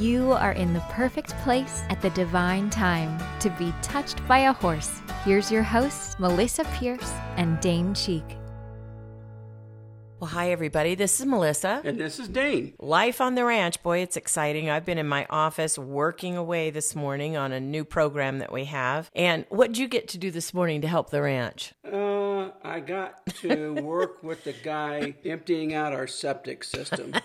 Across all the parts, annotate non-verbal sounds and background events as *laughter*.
You are in the perfect place at the divine time to be touched by a horse. Here's your hosts, Melisa Pierce and Dane Cheek. Well, hi, everybody. This is Melisa. And this is Dane. Life on the ranch. Boy, it's exciting. I've been in my office working away this morning on a new program that we have. And what did you get to do this morning to help the ranch? Uh, I got to work with the guy *laughs* emptying out our septic system. *laughs*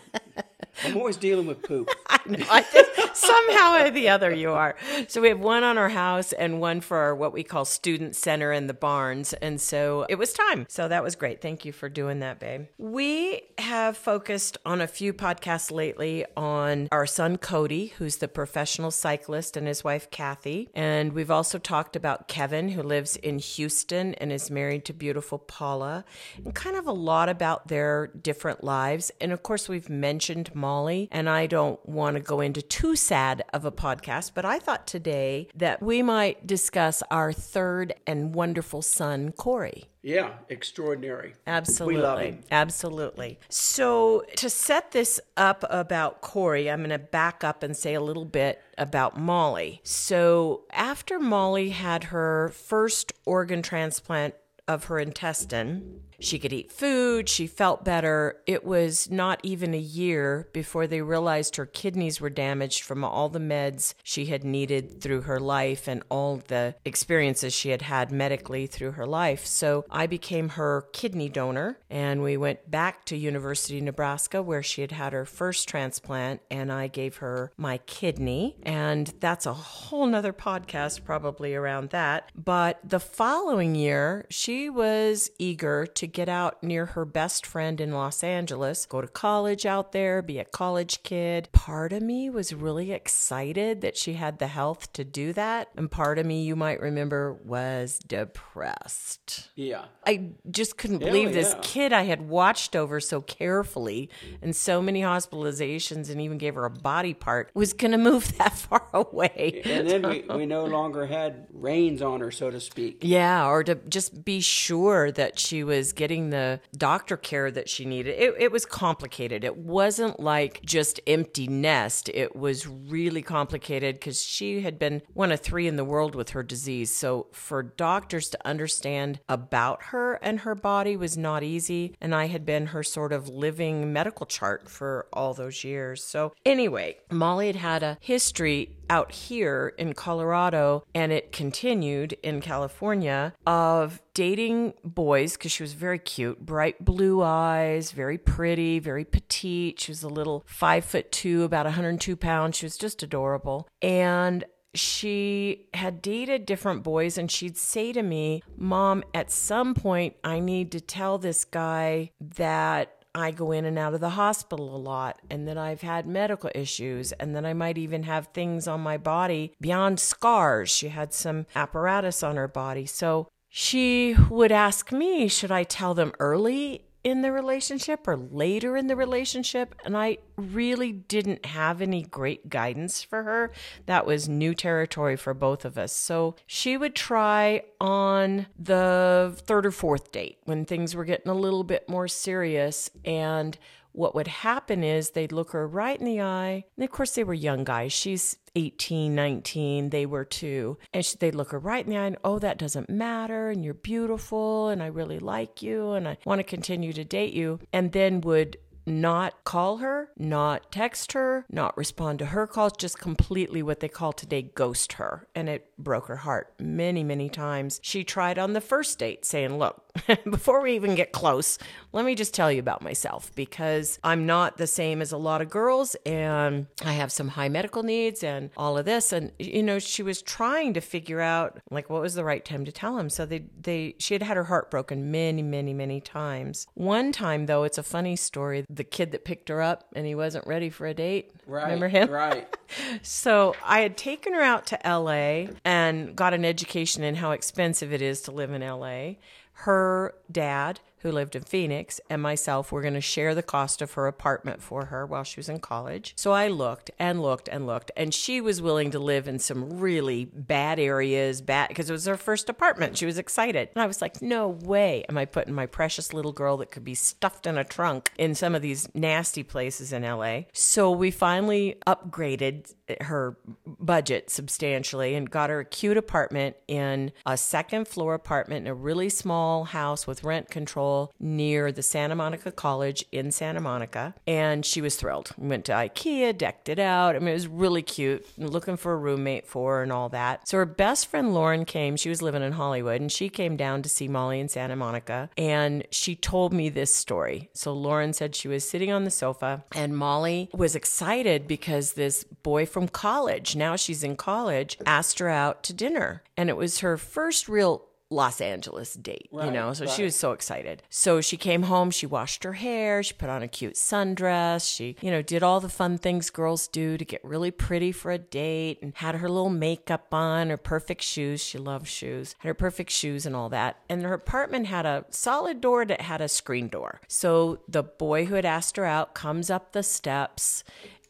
I'm always dealing with poop. *laughs* I know. I just, somehow or the other, you are. So we have one on our house and one for our, what we call student center in the barns. And so it was time. So that was great. Thank you for doing that, babe. We have focused on a few podcasts lately on our son Cody, who's the professional cyclist, and his wife Kathy. And we've also talked about Kevin, who lives in Houston and is married to beautiful Paula, and kind of a lot about their different lives. And of course, we've mentioned Molly, and I don't want to go into too sad of a podcast, but I thought today that we might discuss our third and wonderful son, Corey. Yeah, extraordinary. Absolutely. We love him. Absolutely. So, to set this up about Corey, I'm going to back up and say a little bit about Molly. So, after Molly had her first organ transplant of her intestine, she could eat food, she felt better. It was not even a year before they realized her kidneys were damaged from all the meds she had needed through her life and all the experiences she had had medically through her life. So I became her kidney donor and we went back to University of Nebraska where she had had her first transplant and I gave her my kidney and that's a whole nother podcast probably around that. But the following year, she was eager to get out near her best friend in Los Angeles, go to college out there, be a college kid. Part of me was really excited that she had the health to do that. And part of me, you might remember, was depressed. Yeah. I just couldn't Hell believe this kid I had watched over so carefully and so many hospitalizations and even gave her a body part was going to move *laughs* that far away. And then we, we no longer had reins on her, so to speak. Yeah, or to just be sure that she was getting the doctor care that she needed. It, it was complicated. It wasn't like just empty nest. It was really complicated because she had been one of three in the world with her disease. So for doctors to understand about her and her body was not easy. And I had been her sort of living medical chart for all those years. So anyway, Molly had had a history out here in Colorado and it continued in California of dating boys because she was very cute, bright blue eyes, very pretty, very petite. She was a little five foot two, about 102 pounds. She was just adorable. And she had dated different boys, and she'd say to me, Mom, at some point, I need to tell this guy that I go in and out of the hospital a lot and that I've had medical issues and that I might even have things on my body beyond scars. She had some apparatus on her body. So she would ask me, should I tell them early in the relationship or later in the relationship? And I really didn't have any great guidance for her. That was new territory for both of us. So she would try on the third or fourth date when things were getting a little bit more serious. And what would happen is they'd look her right in the eye. And of course, they were young guys. She's 18, 19, they were too. And she, they'd look her right in the eye and, oh, that doesn't matter. And you're beautiful. And I really like you. And I want to continue to date you. And then would not call her, not text her, not respond to her calls, just completely what they call today ghost her. And it broke her heart many, many times. She tried on the first date saying, Look, *laughs* before we even get close, let me just tell you about myself because I'm not the same as a lot of girls and I have some high medical needs and all of this. And, you know, she was trying to figure out like what was the right time to tell him. So they, they, she had had her heart broken many, many, many times. One time, though, it's a funny story. The kid that picked her up and he wasn't ready for a date. Right. Remember him? Right. *laughs* So I had taken her out to LA and got an education in how expensive it is to live in LA. her dad who lived in Phoenix, and myself were going to share the cost of her apartment for her while she was in college. So I looked and looked and looked, and she was willing to live in some really bad areas, bad because it was her first apartment. She was excited. And I was like, no way am I putting my precious little girl that could be stuffed in a trunk in some of these nasty places in LA. So we finally upgraded her budget substantially and got her a cute apartment in a second floor apartment in a really small house with rent control near the Santa Monica College in Santa Monica. And she was thrilled. We went to IKEA, decked it out. I mean, it was really cute, looking for a roommate for her and all that. So her best friend Lauren came. She was living in Hollywood and she came down to see Molly in Santa Monica. And she told me this story. So Lauren said she was sitting on the sofa and Molly was excited because this boy from college, now she's in college, asked her out to dinner. And it was her first real Los Angeles date, Right, you know. So she was so excited. So she came home, she washed her hair, she put on a cute sundress, she, you know, did all the fun things girls do to get really pretty for a date and had her little makeup on, her perfect shoes. She loves shoes, had her perfect shoes and all that. And her apartment had a solid door that had a screen door. So the boy who had asked her out comes up the steps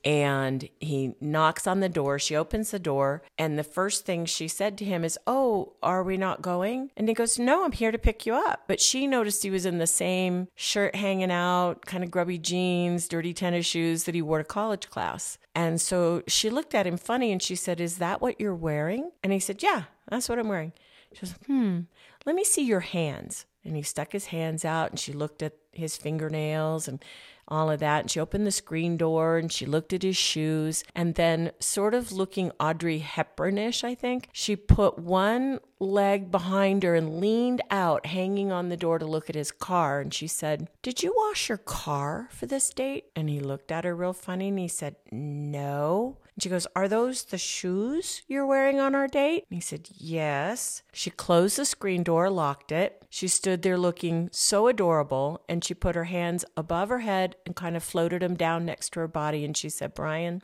and he knocks on the door. She opens the door, and the first thing she said to him is, Oh, are we not going? And he goes, No, I'm here to pick you up. But she noticed he was in the same shirt hanging out, kind of grubby jeans, dirty tennis shoes that he wore to college class. And so she looked at him funny and she said, Is that what you're wearing? And he said, Yeah, that's what I'm wearing. She goes, Hmm, let me see your hands. And he stuck his hands out and she looked at his fingernails and all of that. And she opened the screen door and she looked at his shoes. And then, sort of looking Audrey Hepburnish, I think, she put one leg behind her and leaned out, hanging on the door to look at his car. And she said, Did you wash your car for this date? And he looked at her real funny and he said, No. And she goes, Are those the shoes you're wearing on our date? And he said, Yes. She closed the screen door, locked it. She stood there looking so adorable, and she put her hands above her head and kind of floated them down next to her body. And she said, Brian,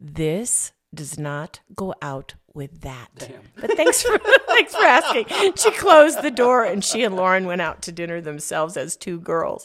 this does not go out with that. But thanks for *laughs* thanks for asking. She closed the door and she and Lauren went out to dinner themselves as two girls.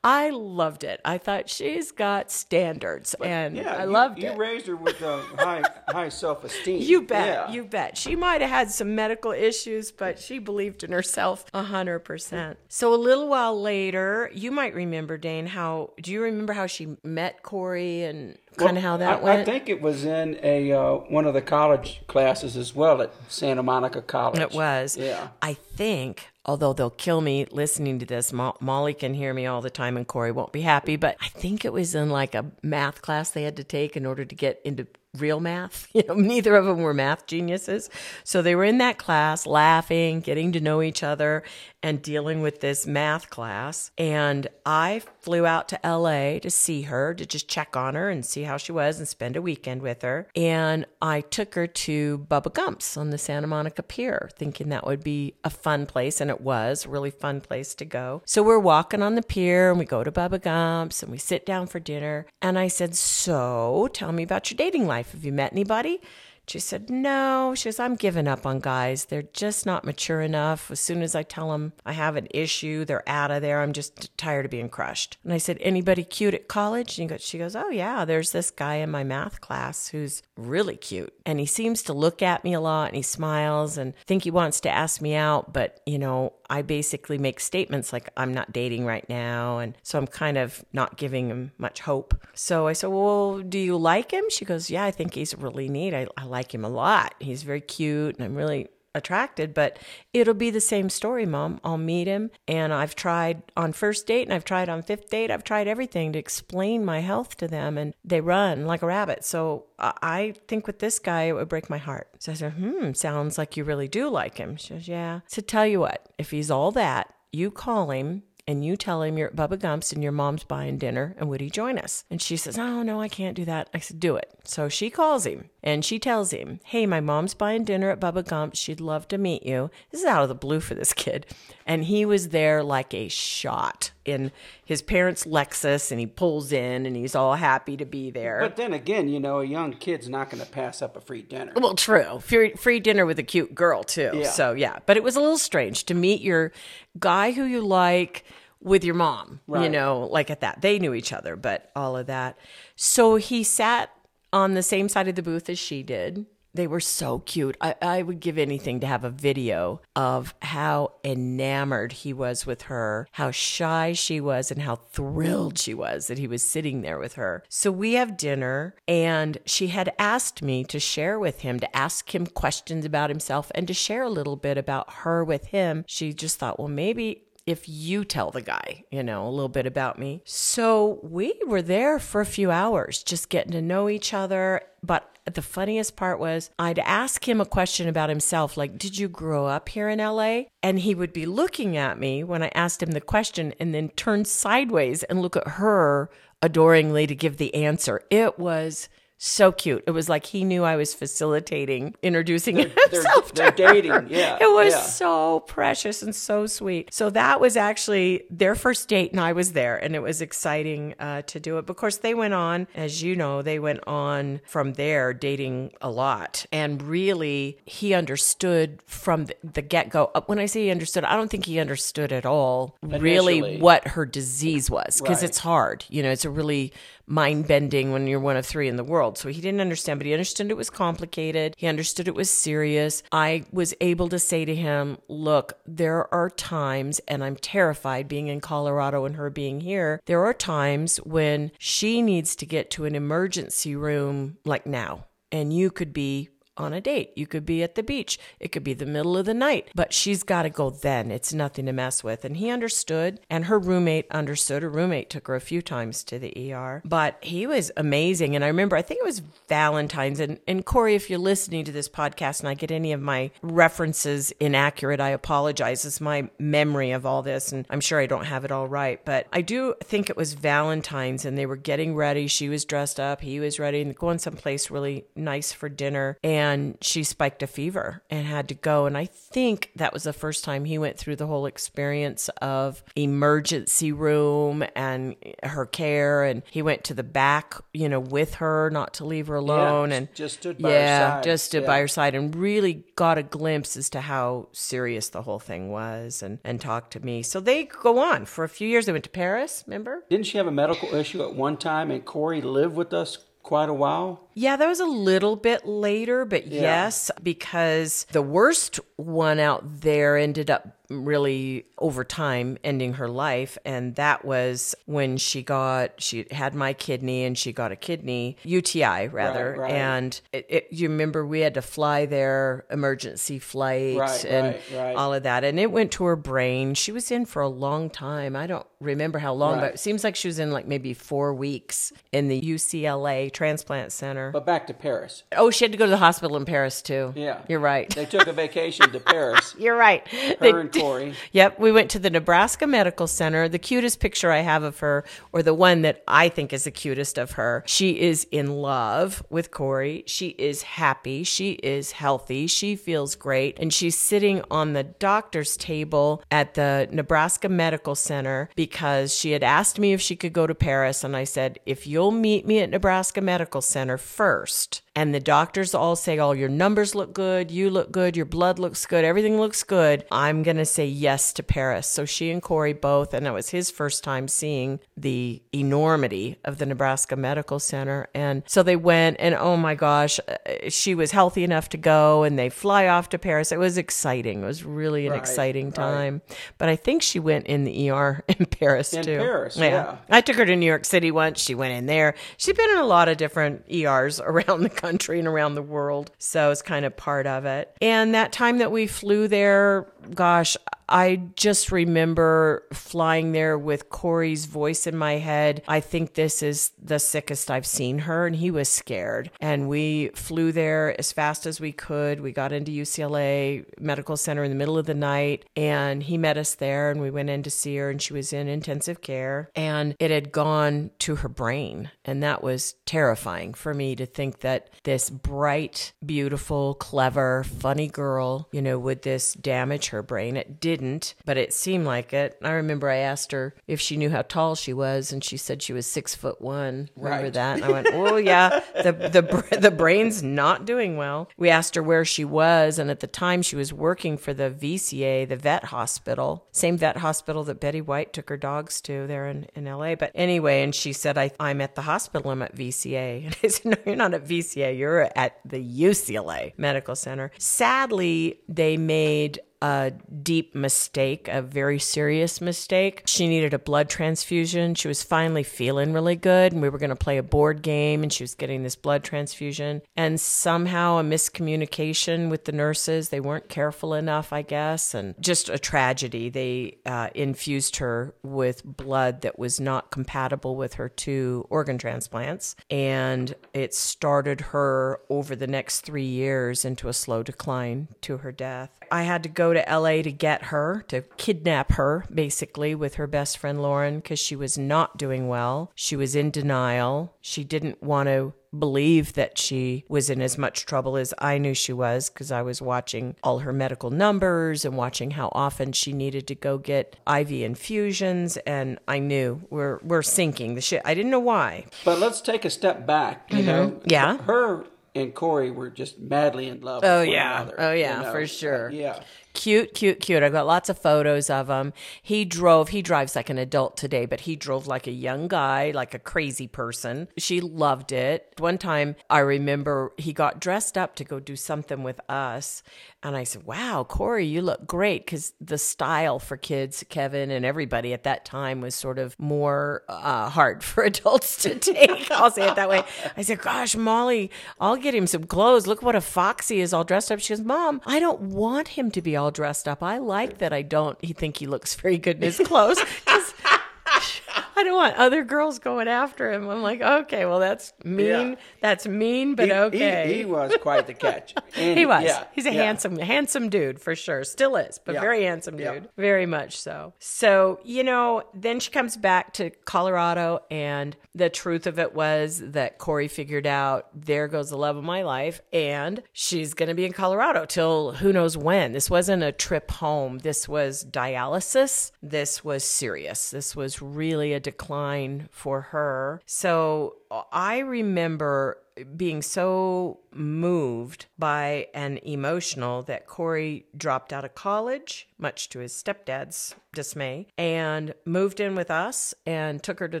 I loved it. I thought she's got standards and Yeah, I you, loved you it. You raised her with uh, high *laughs* high self esteem. You bet. Yeah. You bet. She might have had some medical issues, but she believed in herself a hundred percent. So a little while later, you might remember Dane. How do you remember how she met Corey and kind of how that I, went? I think it was in a uh, one of the college classes as well at Santa Monica College. It was. Yeah. I think, although they'll kill me listening to this, Mo- Molly can hear me all the time and Corey won't be happy, but I think it was in like a math class they had to take in order to get into real math. *laughs* You know, neither of them were math geniuses. So they were in that class laughing, getting to know each other, and dealing with this math class. And I flew out to LA to see her, to just check on her and see how she was and spend a weekend with her. And I took her to Bubba Gump's on the Santa Monica Pier, thinking that would be a fun place. And it was a really fun place to go. So we're walking on the pier and we go to Bubba Gump's and we sit down for dinner. And I said, So tell me about your dating life. Have you met anybody? She said, No. She says, I'm giving up on guys. They're just not mature enough. As soon as I tell them I have an issue, they're out of there. I'm just tired of being crushed. And I said, Anybody cute at college? And she goes, Oh, yeah, there's this guy in my math class who's really cute. And he seems to look at me a lot and he smiles and think he wants to ask me out. But, you know, I basically make statements like, I'm not dating right now. And so I'm kind of not giving him much hope. So I said, Well, do you like him? She goes, Yeah, I think he's really neat. I, I like him a lot. He's very cute and I'm really attracted, but it'll be the same story, mom. I'll meet him and I've tried on first date and I've tried on fifth date. I've tried everything to explain my health to them and they run like a rabbit. So I I think with this guy, it would break my heart. So I said, hmm, sounds like you really do like him. She says, yeah. So tell you what, if he's all that, you call him and you tell him you're at Bubba Gump's and your mom's buying dinner and would he join us? And she says, Oh, no, I can't do that. I said, Do it. So she calls him and she tells him, Hey, my mom's buying dinner at Bubba Gump's. She'd love to meet you. This is out of the blue for this kid. And he was there like a shot in his parents' Lexus and he pulls in and he's all happy to be there. But then again, you know, a young kid's not going to pass up a free dinner. Well, true. Free, free dinner with a cute girl, too. Yeah. So, yeah. But it was a little strange to meet your guy who you like with your mom, you know, like at that. They knew each other, but all of that. So he sat on the same side of the booth as she did. They were so cute. I, I would give anything to have a video of how enamored he was with her, how shy she was, and how thrilled she was that he was sitting there with her. So we have dinner, and she had asked me to share with him, to ask him questions about himself, and to share a little bit about her with him. She just thought, well, maybe if you tell the guy, you know, a little bit about me. So we were there for a few hours, just getting to know each other. But the funniest part was I'd ask him a question about himself, like, Did you grow up here in LA? And he would be looking at me when I asked him the question and then turn sideways and look at her adoringly to give the answer. It was so cute. It was like he knew I was facilitating introducing They're, himself they're to her. dating. Yeah. It was yeah. so precious and so sweet. So that was actually their first date, and I was there, and it was exciting uh, to do it. But of course, they went on, as you know, they went on from there dating a lot. And really, he understood from the, the get go. When I say he understood, I don't think he understood at all really what her disease was because Right. it's hard. You know, it's a really mind bending when you're one of three in the world. So he didn't understand, but he understood it was complicated. He understood it was serious. I was able to say to him, look, there are times, and I'm terrified being in Colorado and her being here. There are times when she needs to get to an emergency room like now, and you could be on a date. You could be at the beach. It could be the middle of the night, but she's got to go then. It's nothing to mess with. And he understood, and her roommate understood. Her roommate took her a few times to the ER, but he was amazing. And I remember, I think it was Valentine's. And, and Corey, if you're listening to this podcast and I get any of my references inaccurate, I apologize. It's my memory of all this, and I'm sure I don't have it all right. But I do think it was Valentine's, and they were getting ready. She was dressed up, he was ready, and going someplace really nice for dinner. And she spiked a fever and had to go. And I think that was the first time he went through the whole experience of emergency room and her care. And he went to the back, you know, with her, not to leave her alone. Yeah, and just stood by her yeah, side. just stood by her side and really got a glimpse as to how serious the whole thing was and, and talked to me. So they go on for a few years. They went to Paris, remember? Didn't she have a medical issue at one time and Corey lived with us quite a while? Yeah, that was a little bit later, but Yeah. yes, because the worst one out there ended up really over time ending her life and that was when she got she had my kidney and she got a kidney UTI rather Right, right. and it, it, you remember we had to fly there emergency flight Right, and all of that and it went to her brain she was in for a long time I don't remember how long but it seems like she was in like maybe 4 weeks in the UCLA transplant center But back to Paris. Oh, she had to go to the hospital in Paris too. Yeah. You're right. They took a vacation to Paris. *laughs* You're right. Her They and Corey. *laughs* Yep, we went to the Nebraska Medical Center. The cutest picture I have of her, or the one that I think is the cutest of her, she is in love with Corey. She is happy. She is healthy. She feels great. And she's sitting on the doctor's table at the Nebraska Medical Center because she had asked me if she could go to Paris. And I said, if you'll meet me at Nebraska Medical Center first, and the doctors all say, Oh, your numbers look good, you look good, your blood looks good, everything looks good. I'm going to say yes to Paris. So she and Corey both, and that was his first time seeing the enormity of the Nebraska Medical Center. And so they went, and oh my gosh, uh, she was healthy enough to go, and they fly off to Paris. It was exciting. It was really an Right, exciting right. time. But I think she went in the ER *laughs* in Paris too. In too. Paris, yeah. I took her to New York City once. She went in there. She'd been in a lot of different ERs *laughs* around the country and around the world. So it's kind of part of it. And that time that we flew there, gosh, I just remember flying there with Corey's voice in my head. I think this is the sickest I've seen her. And he was scared. And we flew there as fast as we could. We got into UCLA Medical Center in the middle of the night. And he met us there. And we went in to see her. And she was in intensive care. And it had gone to her brain. And that was terrifying for me to think that this bright, beautiful, clever, funny girl, you know, would this damage her brain? It did didn't, but it seemed like it. I remember I asked her if she knew how tall she was, and she said she was six foot one. Remember Right. that? And I went, "Oh yeah, the the the brain's not doing well." We asked her where she was, and at the time she was working for the VCA, the vet hospital, same vet hospital that Betty White took her dogs to there in, in LA. But anyway, and she said, I, "I'm at the hospital. I'm at VCA." *laughs* And I said, "No, you're not at VCA. You're at the UCLA Medical Center." Sadly, they made a deep mistake, a very serious mistake. She needed a blood transfusion. She was finally feeling really good, and we were going to play a board game, and she was getting this blood transfusion. And somehow, a miscommunication with the nurses, they weren't careful enough, I guess, and just a tragedy. They uh, infused her with blood that was not compatible with her two organ transplants, and it started her over the next three years into a slow decline to her death. I had to go to LA to get her, to kidnap her, basically, with her best friend Lauren, because she was not doing well. She was in denial. She didn't want to believe that she was in as much trouble as I knew she was because I was watching all her medical numbers and watching how often she needed to go get IV infusions and I knew we're we're sinking the shit. I didn't know why. But let's take a step back. You know, Mm-hmm. Yeah. her and Corey were just madly in love. Oh yeah. another, Oh you yeah, know? for sure. Yeah. Cute, cute, cute. I've got lots of photos of him. He drove, he drives like an adult today, but he drove like a young guy, like a crazy person. She loved it. One time I remember he got dressed up to go do something with us. And I said, Wow, Corey, you look great. Because the style for kids, Kevin and everybody at that time was sort of more uh, hard *laughs* for adults to take. I'll say it that way. I said, Gosh, Molly, I'll get him some clothes. Look what a fox he is all dressed up. She goes, Mom, I don't want him to be all dressed up. I like that I don't he think he looks very good in his clothes. *laughs* I don't want other girls going after him. I'm like, okay, well, that's mean. Yeah. That's mean, but He- he- okay. He, was quite the catch. *laughs* And- He was. Yeah, He's a yeah. handsome, handsome dude for sure. Still is, but very handsome dude. Very much so. So, you know, then she comes back to Colorado, and the truth of it was that Corey figured out there goes the love of my life, and she's going to be in Colorado till who knows when. This wasn't a trip home. This was dialysis. This was serious. This was really a decline for her. So I remember being so moved by and emotional that Corey dropped out of college, much to his stepdad's dismay, and moved in with us and took her to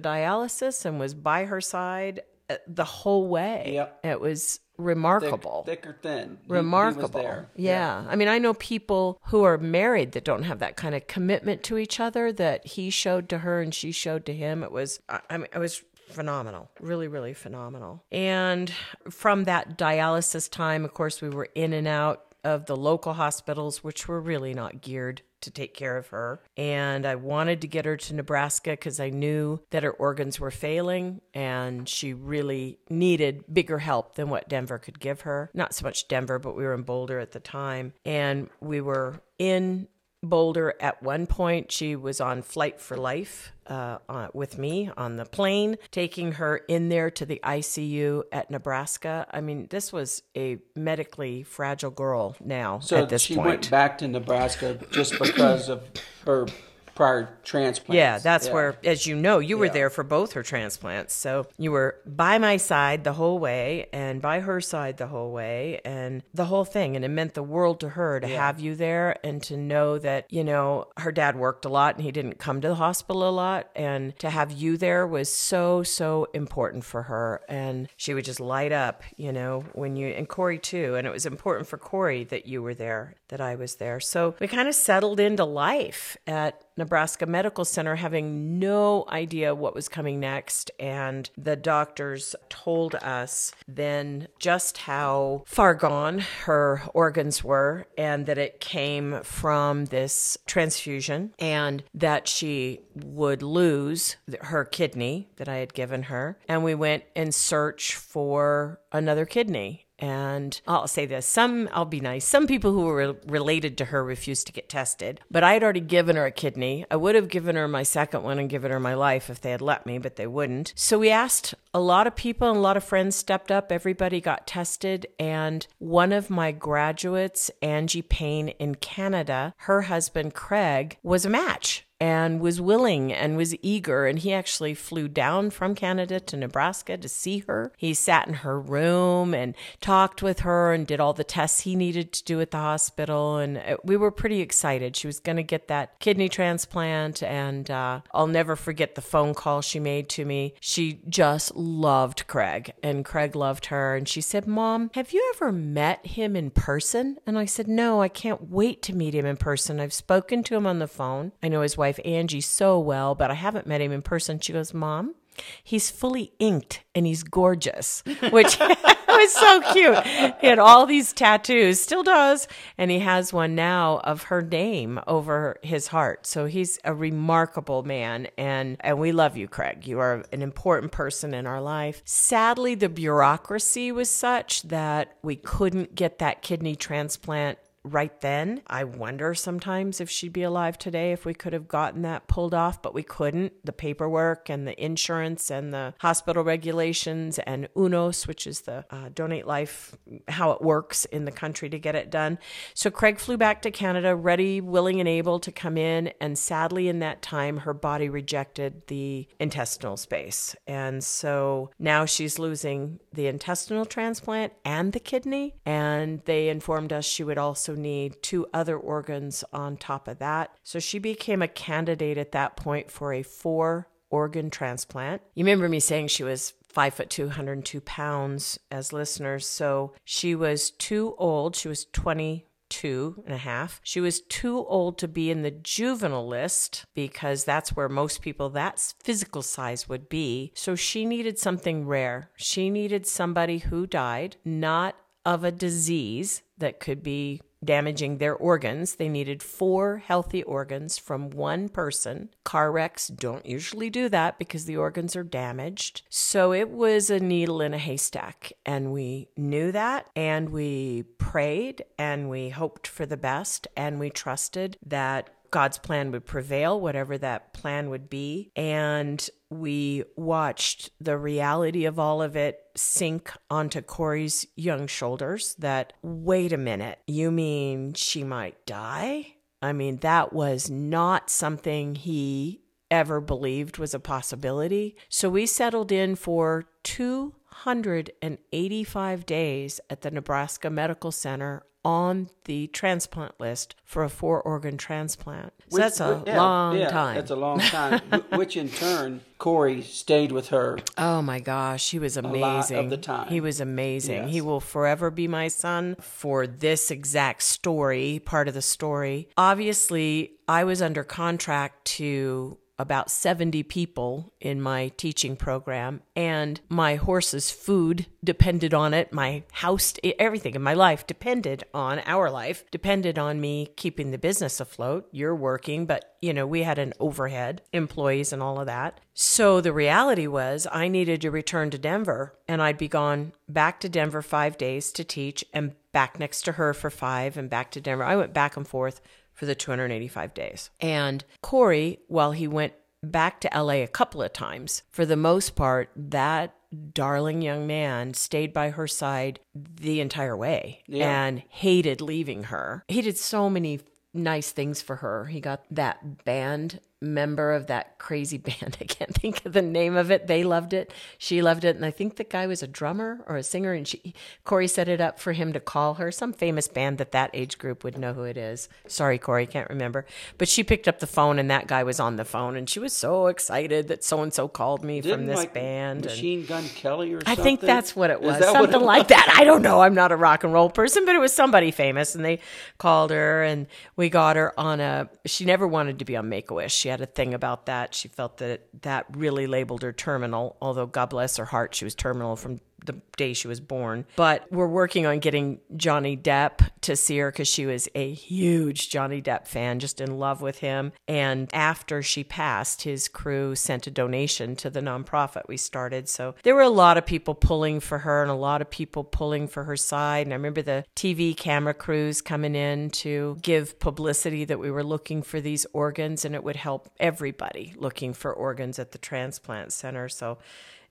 dialysis and was by her side uh, the whole way. Yep. It was remarkable thick or thin. He- he was remarkable. there. Yeah. I mean, I know people who are married that don't have that kind of commitment to each other that he showed to her and she showed to him. It was, I I mean, it was phenomenal. Really, really phenomenal. And from that dialysis time, of course, we were in and out of the local hospitals, which were really not geared to take care of her. And I wanted to get her to Nebraska because I knew that her organs were failing and she really needed bigger help than what Denver could give her. Not so much Denver, but we were in Boulder at the time. And we were in Boulder at one point. She was on flight for life uh, uh, with me on the plane, taking her in there to the ICU at Nebraska. I mean, this was a medically fragile girl now So at this she point. went back to Nebraska just because of her prior transplant. Yeah, that's Yeah. where, as you know, you were Yeah. there for both her transplants. So you were by my side the whole way and by her side the whole way and the whole thing. And it meant the world to her to have you there and to know that, you know, her dad worked a lot and he didn't come to the hospital a lot. And to have you there was so, so important for her. And she would just light up, you know, when you, and Corey too. And it was important for Corey that you were there. That I was there. So we kind of settled into life at Nebraska Medical Center, having no idea what was coming next. And the doctors told us then just how far gone her organs were, and that it came from this transfusion, and that she would lose her kidney that I had given her. And we went in search for another kidney and I'll say this some, I'll be nice, some people who were related to her refused to get tested. But I had already given her a kidney. I would have given her my second one and given her my life if they had let me, but they wouldn't. So we asked a lot of people and a lot of friends stepped up. Everybody got tested. And one of my graduates, Angie Payne in Canada, her husband, Craig, was a match and was willing and was eager. And he actually flew down from Canada to Nebraska to see her. He sat in her room and talked with her and did all the tests he needed to do at the hospital. And uh, we were pretty excited. She was going to get that kidney transplant. And uh, I'll never forget the phone call she made to me. She just loved Craig, and Craig loved her. And she said, Mom, have you ever met him in person? And I said, No, I can't wait to meet him in person. I've spoken to him on the phone. I know his wife wife Angie so well, but I haven't met him in person. She goes, Mom, he's fully inked and he's gorgeous, *laughs* which *laughs* was so cute. He had all these tattoos, still does, and he has one now of her name over his heart. So he's a remarkable man, and and we love you, Craig. You are an important person in our life. Sadly, the bureaucracy was such that we couldn't get that kidney transplant right then. I wonder sometimes if she'd be alive today if we could have gotten that pulled off, but we couldn't. The paperwork and the insurance and the hospital regulations and UNOS, which is the uh, Donate Life, how it works in the country to get it done. So Craig flew back to Canada, ready, willing, and able to come in. And sadly, in that time, her body rejected the intestinal space. And so now she's losing the intestinal transplant and the kidney. And they informed us she would also need two other organs on top of that. So she became a candidate at that point for a four organ transplant. You remember me saying she was five foot two, 102 pounds as listeners. So she was too old. She was 22 and a half. She was too old to be in the juvenile list because that's where most people that physical size would be. So she needed something rare. She needed somebody who died, not of a disease that could be damaging their organs. They needed four healthy organs from one person. Car wrecks don't usually do that because the organs are damaged. So it was a needle in a haystack. And we knew that and we prayed and we hoped for the best and we trusted that God's plan would prevail, whatever that plan would be. And we watched the reality of all of it sink onto Corey's young shoulders that, wait a minute, you mean she might die? I mean, that was not something he ever believed was a possibility. So we settled in for 285 days at the Nebraska Medical Center on the transplant list for a four organ transplant. So which, that's a yeah, long yeah, time. That's a long time. *laughs* which in turn, Corey stayed with her. Oh my gosh, he was amazing. of the time. He was amazing. Yes. He will forever be my son for this exact story, part of the story. Obviously, I was under contract to about 70 people in my teaching program, and my horse's food depended on it. My house, everything in my life depended on our life, depended on me keeping the business afloat. You're working, but you know, we had an overhead, employees, and all of that. So the reality was, I needed to return to Denver, and I'd be gone back to Denver five days to teach, and back next to her for five, and back to Denver. I went back and forth for the 285 days. And Corey, while he went back to LA a couple of times, for the most part, that darling young man stayed by her side the entire way yeah. and hated leaving her. He did so many nice things for her. He got that band member of that crazy *laughs* band. I can't think of the name of it. They loved it. She loved it. And I think the guy was a drummer or a singer. And she, Corey set it up for him to call her some famous band that that age group would know who it is. Sorry, Corey, can't remember. But she picked up the phone and that guy was on the phone. And she was so excited that so and so called me Didn't from this like band. and- Machine Gun Kelly or something? I think that's what it was. Something it like that. I don't know. I'm not a rock and roll person, but it was somebody famous and they called her and we got her on a she never wanted to be on Make a Wish. She had a thing about that. She felt that that really labeled her terminal, although God bless her heart, she was terminal from the day she was born. But we're working on getting Johnny Depp to see her because she was a huge Johnny Depp fan, just in love with him. And after she passed, his crew sent a donation to the nonprofit we started. So there were a lot of people pulling for her and a lot of people pulling for her side. And I remember the TV camera crews coming in to give publicity that we were looking for these organs and it would help everybody looking for organs at the transplant center. So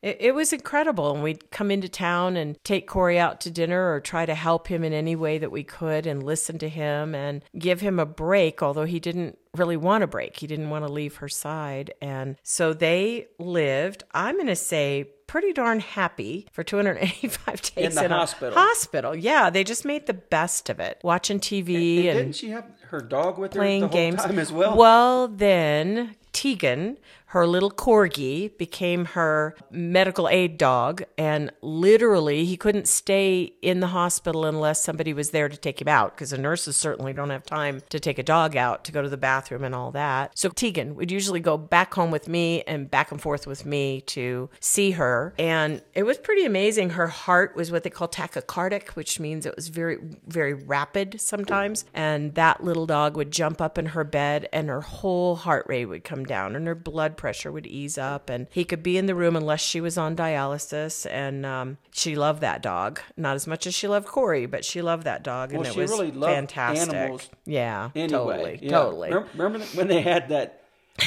it, it was incredible. And we'd come into town and take Corey out to dinner or try to help him in any way that we could and listen to him and give him a break, although he didn't really want a break. He didn't want to leave her side. And so they lived, I'm going to say, pretty darn happy for 285 days in the a hospital. hospital. Yeah, they just made the best of it, watching TV And and, didn't she have her dog with her playing the whole games time as well? Well, then Tegan, her little corgi, became her medical aid dog, and literally he couldn't stay in the hospital unless somebody was there to take him out because the nurses certainly don't have time to take a dog out to go to the bathroom and all that. So Tegan would usually go back home with me and back and forth with me to see her, and it was pretty amazing. Her heart was what they call tachycardic, which means it was very, very rapid sometimes, and that little dog would jump up in her bed and her whole heart rate would come down and her blood pressure would ease up and he could be in the room unless she was on dialysis and um, she loved that dog not as much as she loved corey but she loved that dog and it was really fantastic animals yeah anyway, totally yeah. totally remember when they had that?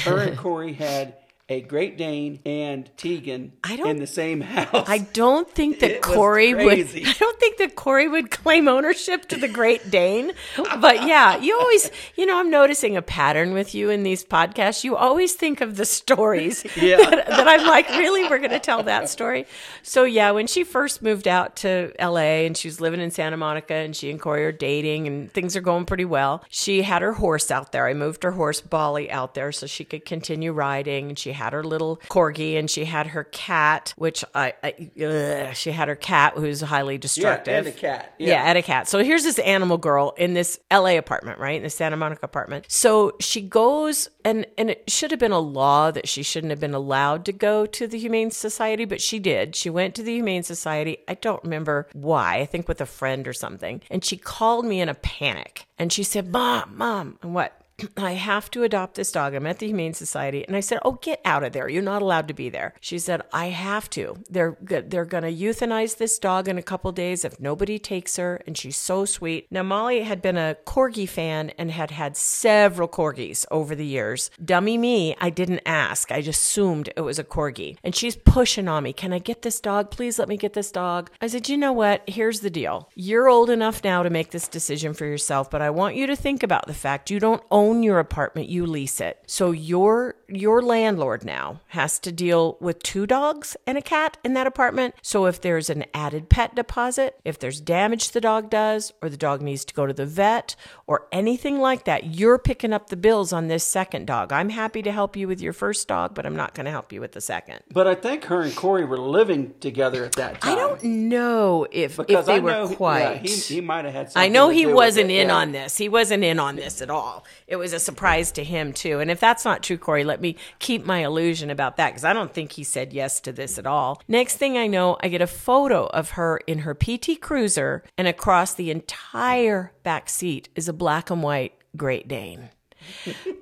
Her and Corey had a Great Dane and Tegan I don't- in the same house. I don't think that *laughs* It Corey would. *laughs* I don't think that Corey would claim ownership to the Great Dane. But *laughs* yeah, you always, you know, I'm noticing a pattern with you in these podcasts. You always think of the stories Yeah. that, that I'm like, really, we're going to tell that story. So yeah, when she first moved out to L.A. and she was living in Santa Monica, and she and Corey are dating, and things are going pretty well. She had her horse out there. I moved her horse Bolly out there so she could continue riding, and she had her little corgi, and she had her cat, which I, I ugh, she had her cat who's highly destructive. and a cat. Yeah. Yeah. and a cat. So here's this animal girl in this LA apartment, right? In the Santa Monica apartment. So she goes and and it should have been a law that she shouldn't have been allowed to go to the Humane Society, but she did. She went to the Humane Society. I don't remember why. I think with a friend or something. And she called me in a panic. And she said, "Mom, mom." And what? I have to adopt this dog. I'm at the Humane Society. And I said, Oh, get out of there. You're not allowed to be there. She said, I have to. They're, they're going to euthanize this dog in a couple days if nobody takes her. And she's so sweet. Now, Molly had been a corgi fan and had had several corgis over the years. Dummy me, I didn't ask. I just assumed it was a corgi. And she's pushing on me. Can I get this dog? Please let me get this dog. I said, You know what? Here's the deal. You're old enough now to make this decision for yourself, but I want you to think about the fact you don't own your apartment, you lease it. So your your landlord now has to deal with two dogs and a cat in that apartment. So if there's an added pet deposit, if there's damage the dog does or the dog needs to go to the vet or anything like that, you're picking up the bills on this second dog. I'm happy to help you with your first dog, but I'm not going to help you with the second. But I think her and Corey were living together at that time. I don't know if if they I were know, quite. Yeah, he, he might have had. I know he wasn't in yeah. on this. He wasn't in on this at all. It was a surprise to him too. And if that's not true, Corey, let me keep my illusion about that because I don't think he said yes to this at all. Next thing I know, I get a photo of her in her PT Cruiser, and across the entire back seat is a black and white Great Dane.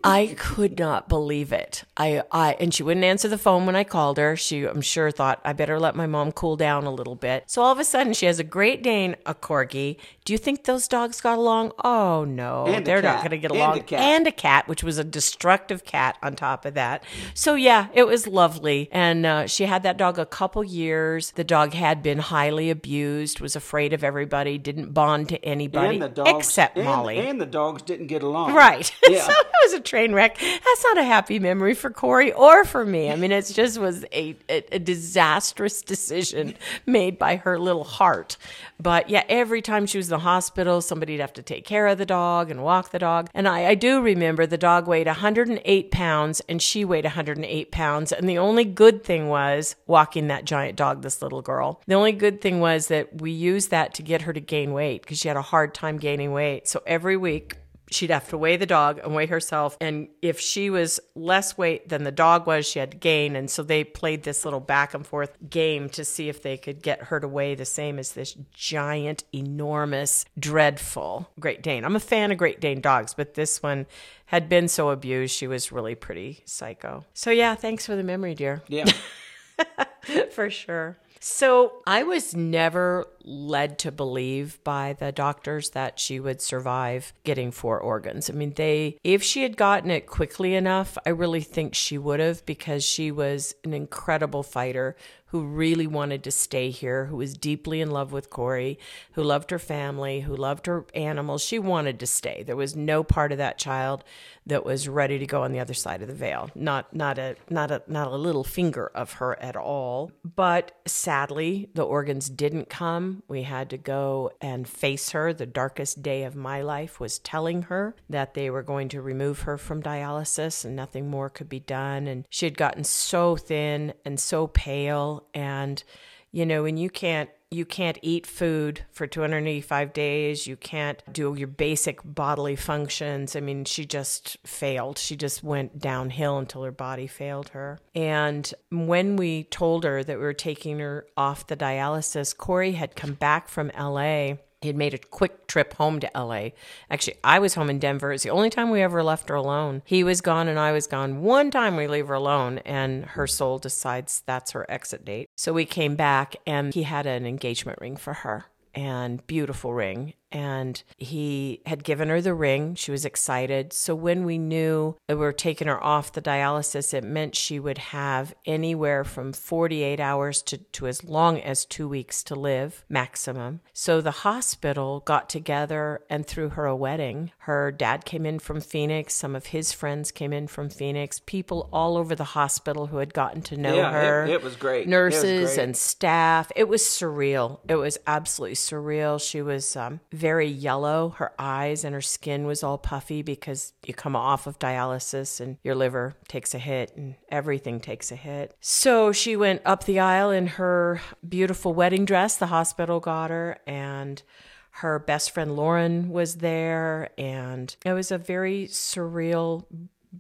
I could not believe it. I, I, and she wouldn't answer the phone when I called her. She, I'm sure, thought I better let my mom cool down a little bit. So all of a sudden, she has a Great Dane, a corgi. Do you think those dogs got along? Oh no, And they're not going to get And along. a. And a cat, which was a destructive cat on top of that. So yeah, it was lovely. And uh, she had that dog a couple years. The dog had been highly abused, was afraid of everybody, didn't bond to anybody And dogs, except and- Molly. and the dogs didn't get along. Right. *laughs* Yeah. So *laughs* it was a train wreck. That's not a happy memory for Corey or for me. I mean, it just was a, a, a disastrous decision made by her little heart. But yeah, every time she was in the hospital, somebody'd have to take care of the dog and walk the dog. And I, I do remember the dog weighed 108 pounds and she weighed 108 pounds. And the only good thing was walking that giant dog, this little girl. The only good thing was that we used that to get her to gain weight because she had a hard time gaining weight. So every week, she'd have to weigh the dog and weigh herself. And if she was less weight than the dog was, she had to gain. And so they played this little back and forth game to see if they could get her to weigh the same as this giant, enormous, dreadful Great Dane. I'm a fan of Great Dane dogs, but this one had been so abused, she was really pretty psycho. So yeah, thanks for the memory, dear. Yeah. *laughs* for sure. So I was never led to believe by the doctors that she would survive getting four organs. I mean, they, if she had gotten it quickly enough, I really think she would have because she was an incredible fighter who really wanted to stay here, who was deeply in love with Corey, who loved her family, who loved her animals. She wanted to stay. There was no part of that child that was ready to go on the other side of the veil. Not not a not a not a little finger of her at all. But sadly, the organs didn't come. We had to go and face her. The darkest day of my life was telling her that they were going to remove her from dialysis and nothing more could be done. And she had gotten so thin and so pale and you know when you can't you can't eat food for 285 days. You can't do your basic bodily functions. I mean she just failed. She just went downhill until her body failed her. And when we told her that we were taking her off the dialysis corey had come back from la he had made a quick trip home to LA. Actually, I was home in Denver. It's the only time we ever left her alone. He was gone and I was gone. One time we leave her alone and her soul decides that's her exit date. So we came back and he had an engagement ring for her and beautiful ring and he had given her the ring. She was excited. So when we knew that we were taking her off the dialysis, it meant she would have anywhere from 48 hours to, to as long as two weeks to live maximum. So the hospital got together and threw her a wedding. Her dad came in from Phoenix. Some of his friends came in from Phoenix. People all over the hospital who had gotten to know Yeah, her. it- it was great. It was Nurses great. and staff. It was surreal. It was absolutely surreal. She was um, very yellow. Her eyes and her skin was all puffy because you come off of dialysis and your liver takes a hit and everything takes a hit. So she went up the aisle in her beautiful wedding dress. The hospital got her and her best friend Lauren was there and it was a very surreal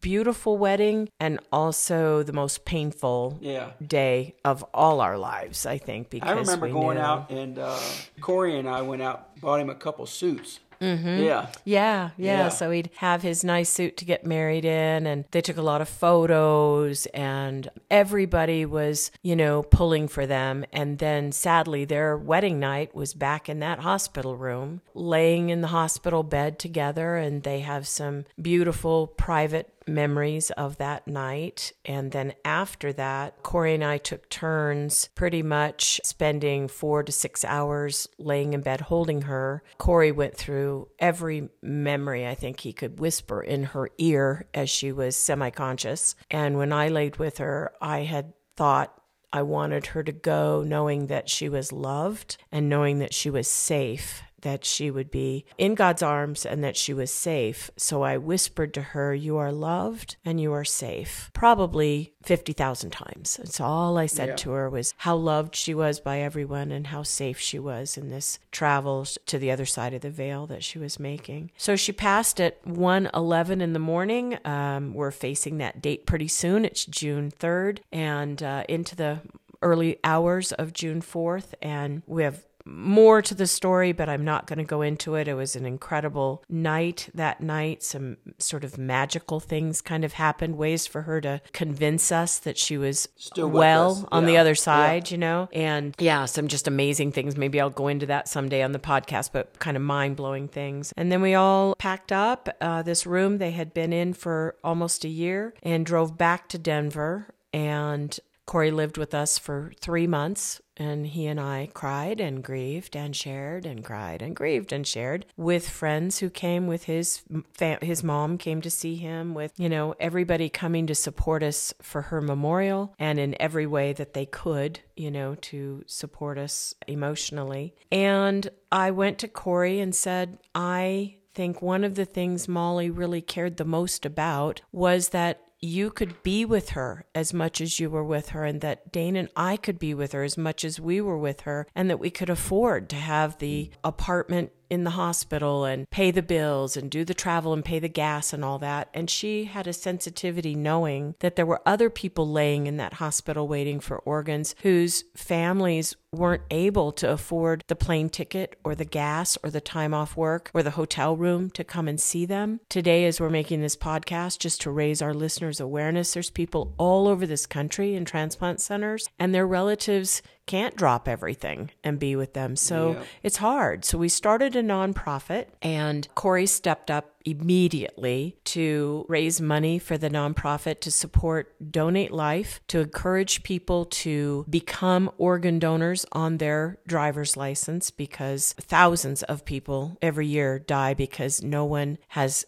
beautiful wedding and also the most painful Yeah. day of all our lives, I think. Because I remember going knew. out and uh, Corey and I went out, bought him a couple suits. Mm-hmm. Yeah. Yeah, yeah, Yeah. So he'd have his nice suit to get married in, and they took a lot of photos, and everybody was, you know, pulling for them. And then sadly, their wedding night was back in that hospital room, laying in the hospital bed together, and they have some beautiful private memories of that night. And then after that, Corey and I took turns pretty much spending four to six hours laying in bed holding her. Corey went through every memory I think he could whisper in her ear as she was semi conscious. And when I laid with her, I had thought I wanted her to go knowing that she was loved and knowing that she was safe, that she would be in God's arms and that she was safe. So I whispered to her, You are loved and you are safe. Probably 50,000 times. That's so all I said Yeah. to her was how loved she was by everyone and how safe she was in this travel to the other side of the veil that she was making. So she passed at 1:11 in the morning. Um, we're facing that date pretty soon. It's June 3rd and uh, into the early hours of June 4th. And we have more to the story, but I'm not going to go into it. It was an incredible night that night. Some sort of magical things kind of happened, ways for her to convince us that she was Still well on the other side, you know? And yeah, some just amazing things. Maybe I'll go into that someday on the podcast, but kind of mind blowing things. And then we all packed up uh, this room they had been in for almost a year and drove back to Denver. And Corey lived with us for three months And he and I cried and grieved and shared and cried and grieved and shared with friends who came with his fam- his mom came to see him with, you know, everybody coming to support us for her memorial and in every way that they could, you know, to support us emotionally. And I went to Corey and said, I think one of the things Molly really cared the most about was that you could be with her as much as you were with her, and that Dane and I could be with her as much as we were with her, and that we could afford to have the apartment in the hospital and pay the bills and do the travel and pay the gas and all that. And she had a sensitivity knowing that there were other people laying in that hospital waiting for organs whose families weren't able to afford the plane ticket or the gas or the time off work or the hotel room to come and see them. Today, as we're making this podcast, just to raise our listeners' awareness, there's people all over this country in transplant centers and their relatives can't drop everything and be with them. So it's hard. So we started a nonprofit, and Corey stepped up immediately to raise money for the nonprofit to support Donate Life, to encourage people to become organ donors on their driver's license because thousands of people every year die because no one has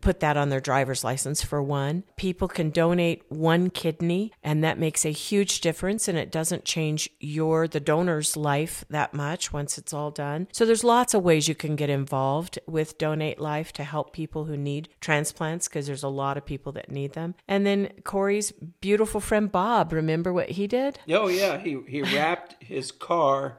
put that on their driver's license for one. People can donate one kidney and that makes a huge difference and it doesn't change your the donor's life that much once it's all done. So there's lots of ways you can get involved with Donate Life to help people who need transplants because there's a lot of people that need them. And then Corey's beautiful friend Bob, remember what he did? Oh yeah, he he wrapped his car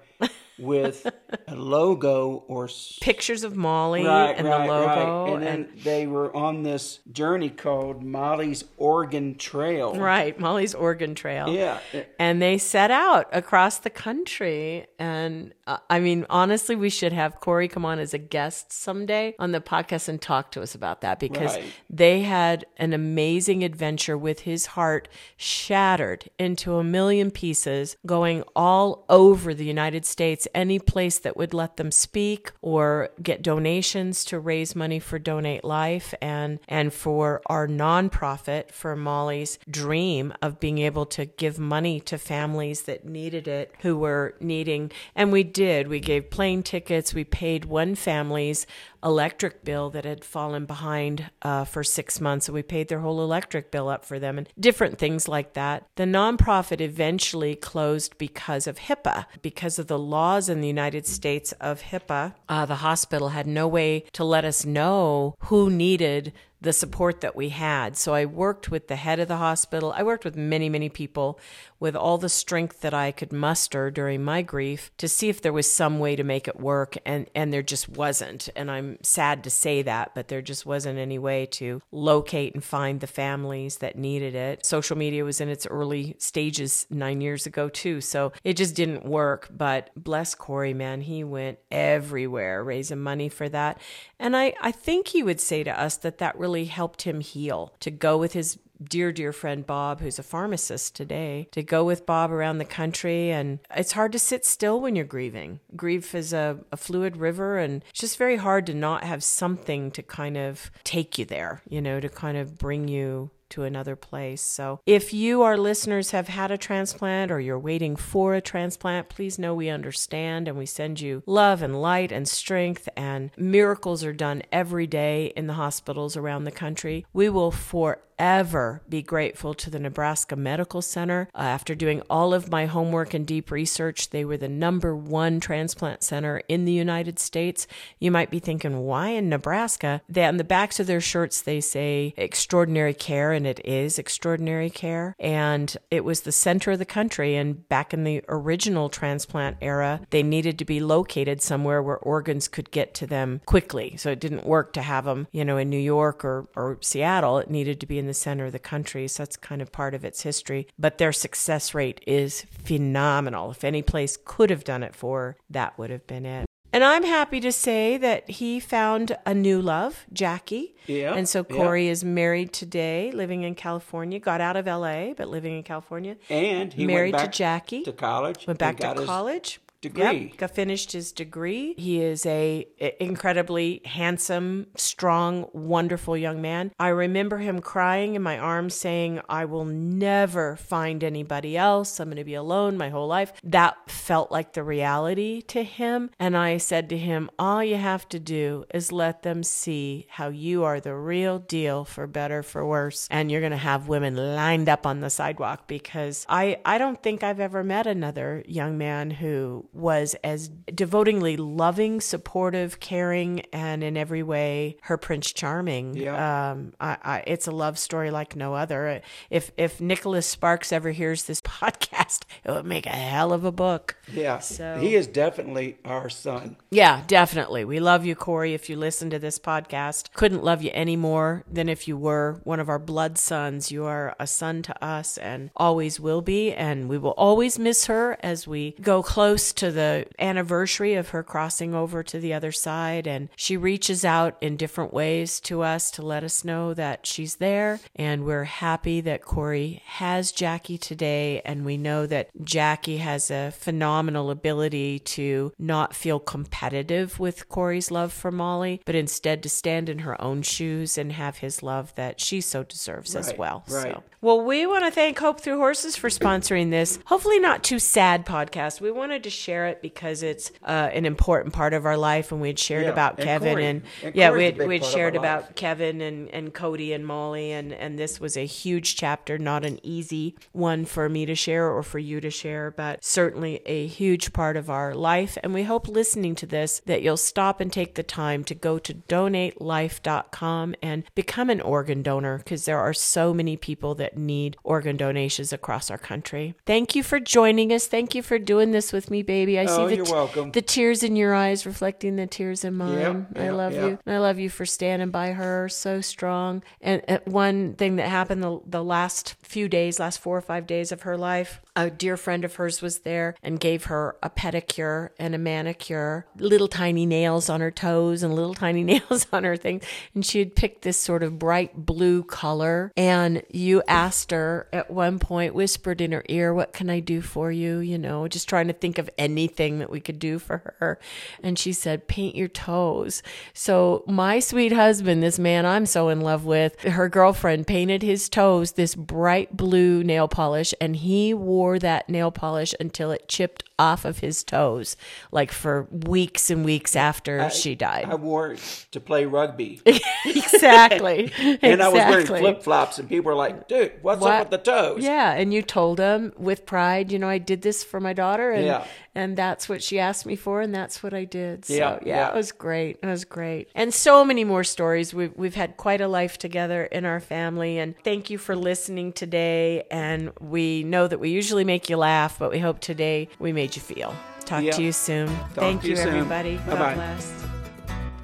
with a logo or pictures of Molly right, and right, the logo. Right. And, and then they were on this journey called Molly's Organ Trail. Right, Molly's Organ Trail. Yeah. And they set out across the country. And uh, I mean, honestly, we should have Corey come on as a guest someday on the podcast and talk to us about that because they had an amazing adventure with his heart shattered into a million pieces going all over the United States any place that would let them speak or get donations to raise money for Donate Life and and for our nonprofit for Molly's dream of being able to give money to families that needed it who were needing. And we did. We gave plane tickets. We paid one family's electric bill that had fallen behind uh, for six months, and we paid their whole electric bill up for them, and different things like that. The nonprofit eventually closed because of HIPAA, because of the laws in the United States of HIPAA. Uh, the hospital had no way to let us know who needed the support that we had. So I worked with the head of the hospital. I worked with many, many people with all the strength that I could muster during my grief to see if there was some way to make it work. And, and there just wasn't. And I'm sad to say that, but there just wasn't any way to locate and find the families that needed it. Social media was in its early stages nine years ago, too. So it just didn't work. But bless Corey, man, he went everywhere raising money for that. And I, I think he would say to us that that really helped him heal to go with his dear, dear friend Bob, who's a pharmacist today, to go with Bob around the country. And it's hard to sit still when you're grieving. Grief is a, a, fluid river, and it's just very hard to not have something to kind of take you there, you know, to kind of bring you to another place. So, if you, our listeners, have had a transplant or you're waiting for a transplant, please know we understand and we send you love and light and strength. And miracles are done every day in the hospitals around the country. We will forever ever be grateful to the Nebraska Medical Center. Uh, after doing all of my homework and deep research, they were the number one transplant center in the United States. You might be thinking, why in Nebraska? They, on the backs of their shirts, they say extraordinary care, and it is extraordinary care. And it was the center of the country. And back in the original transplant era, they needed to be located somewhere where organs could get to them quickly. So it didn't work to have them, you know, in New York or, or Seattle. It needed to be in the center of the country, so that's kind of part of its history. But their success rate is phenomenal. If any place could have done it for, that would have been it. And I'm happy to say that he found a new love, Jackie. Yeah. And so Corey yeah. is married today, living in California. Got out of LA, but living in California. And he married to Jackie. To college. Went back to college. Degree. Yep, got finished his degree. He is a incredibly handsome, strong, wonderful young man. I remember him crying in my arms saying, "I will never find anybody else. I'm going to be alone my whole life." That felt like the reality to him, and I said to him, "All you have to do is let them see how you are the real deal for better for worse, and you're going to have women lined up on the sidewalk because I I don't think I've ever met another young man who was as devotingly loving, supportive, caring, and in every way her Prince Charming. Yeah. Um, I, I, it's a love story like no other. If if Nicholas Sparks ever hears this *laughs* podcast, it would make a hell of a book. Yeah. So- he is definitely our son. Yeah, definitely. We love you, Corey. If you listen to this podcast, couldn't love you any more than if you were one of our blood sons. You are a son to us and always will be. And we will always miss her as we go close to the anniversary of her crossing over to the other side. And she reaches out in different ways to us to let us know that she's there. And we're happy that Corey has Jackie today. And we know that Jackie has a phenomenal ability to not feel competitive with Corey's love for Molly, but instead to stand in her own shoes and have his love that she so deserves as well. right. So, well, we want to thank Hope Through Horses for sponsoring this, hopefully not too sad podcast. We wanted to share it because it's uh, an important part of our life, and we had shared Yeah, about and Kevin Corey. and, And yeah, big we'd part of shared about. Kevin and, and Cody and Molly, and, and this was a huge chapter, not an easy one for me to share or for you to share, but certainly a huge part of our life. And we hope listening to this that you'll stop and take the time to go to donatelife.com and become an organ donor because there are so many people that need organ donations across our country. Thank you for joining us. Thank you for doing this with me, baby. I Oh, see the, you're welcome. the tears in your eyes reflecting the tears in mine. Yep, I love yep. you. And I love you for standing by her so strong. And uh, one thing that happened the, the last few days, last four or five days of her life, a dear friend of hers was there and gave her a pedicure and a manicure, little tiny nails on her toes and little *laughs* tiny nails on her thing. And she had picked this sort of bright blue color. And you asked her at one point, whispered in her ear, What can I do for you? You know, just trying to think of anything that we could do for her. And she said, Paint your toes. So my sweet husband, this man I'm so in love with, her girlfriend painted his toes this bright blue nail polish and he wore that nail polish until it chipped off of his toes, like for weeks and weeks after she died. I wore it to play rugby. *laughs* exactly. *laughs* And I was wearing flip flops, and people were like, dude, what's What? up with the toes? Yeah, and you told them with pride, you know, I did this for my daughter, and Yeah. And that's what she asked me for, and that's what I did. So Yeah, yeah, yeah. it was great. It was great, and so many more stories. We've we've had quite a life together in our family, and thank you for listening today. And we know that we usually make you laugh, but we hope today we made you feel. Talk Yeah. to you soon. thank to you, you soon. everybody. God Bye-bye. bless.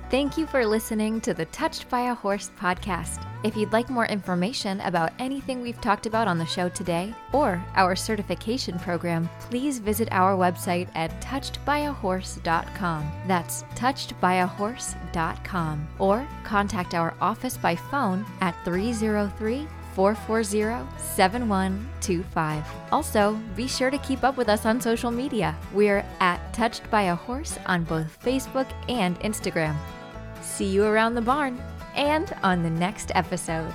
Thank you for listening to the Touched by a Horse podcast. If you'd like more information about anything we've talked about on the show today or our certification program, please visit our website at touchedbyahorse.com. That's touchedbyahorse.com. Or contact our office by phone at 303 440 7125. Also, be sure to keep up with us on social media. We're at Touched by a Horse on both Facebook and Instagram. See you around the barn and on the next episode.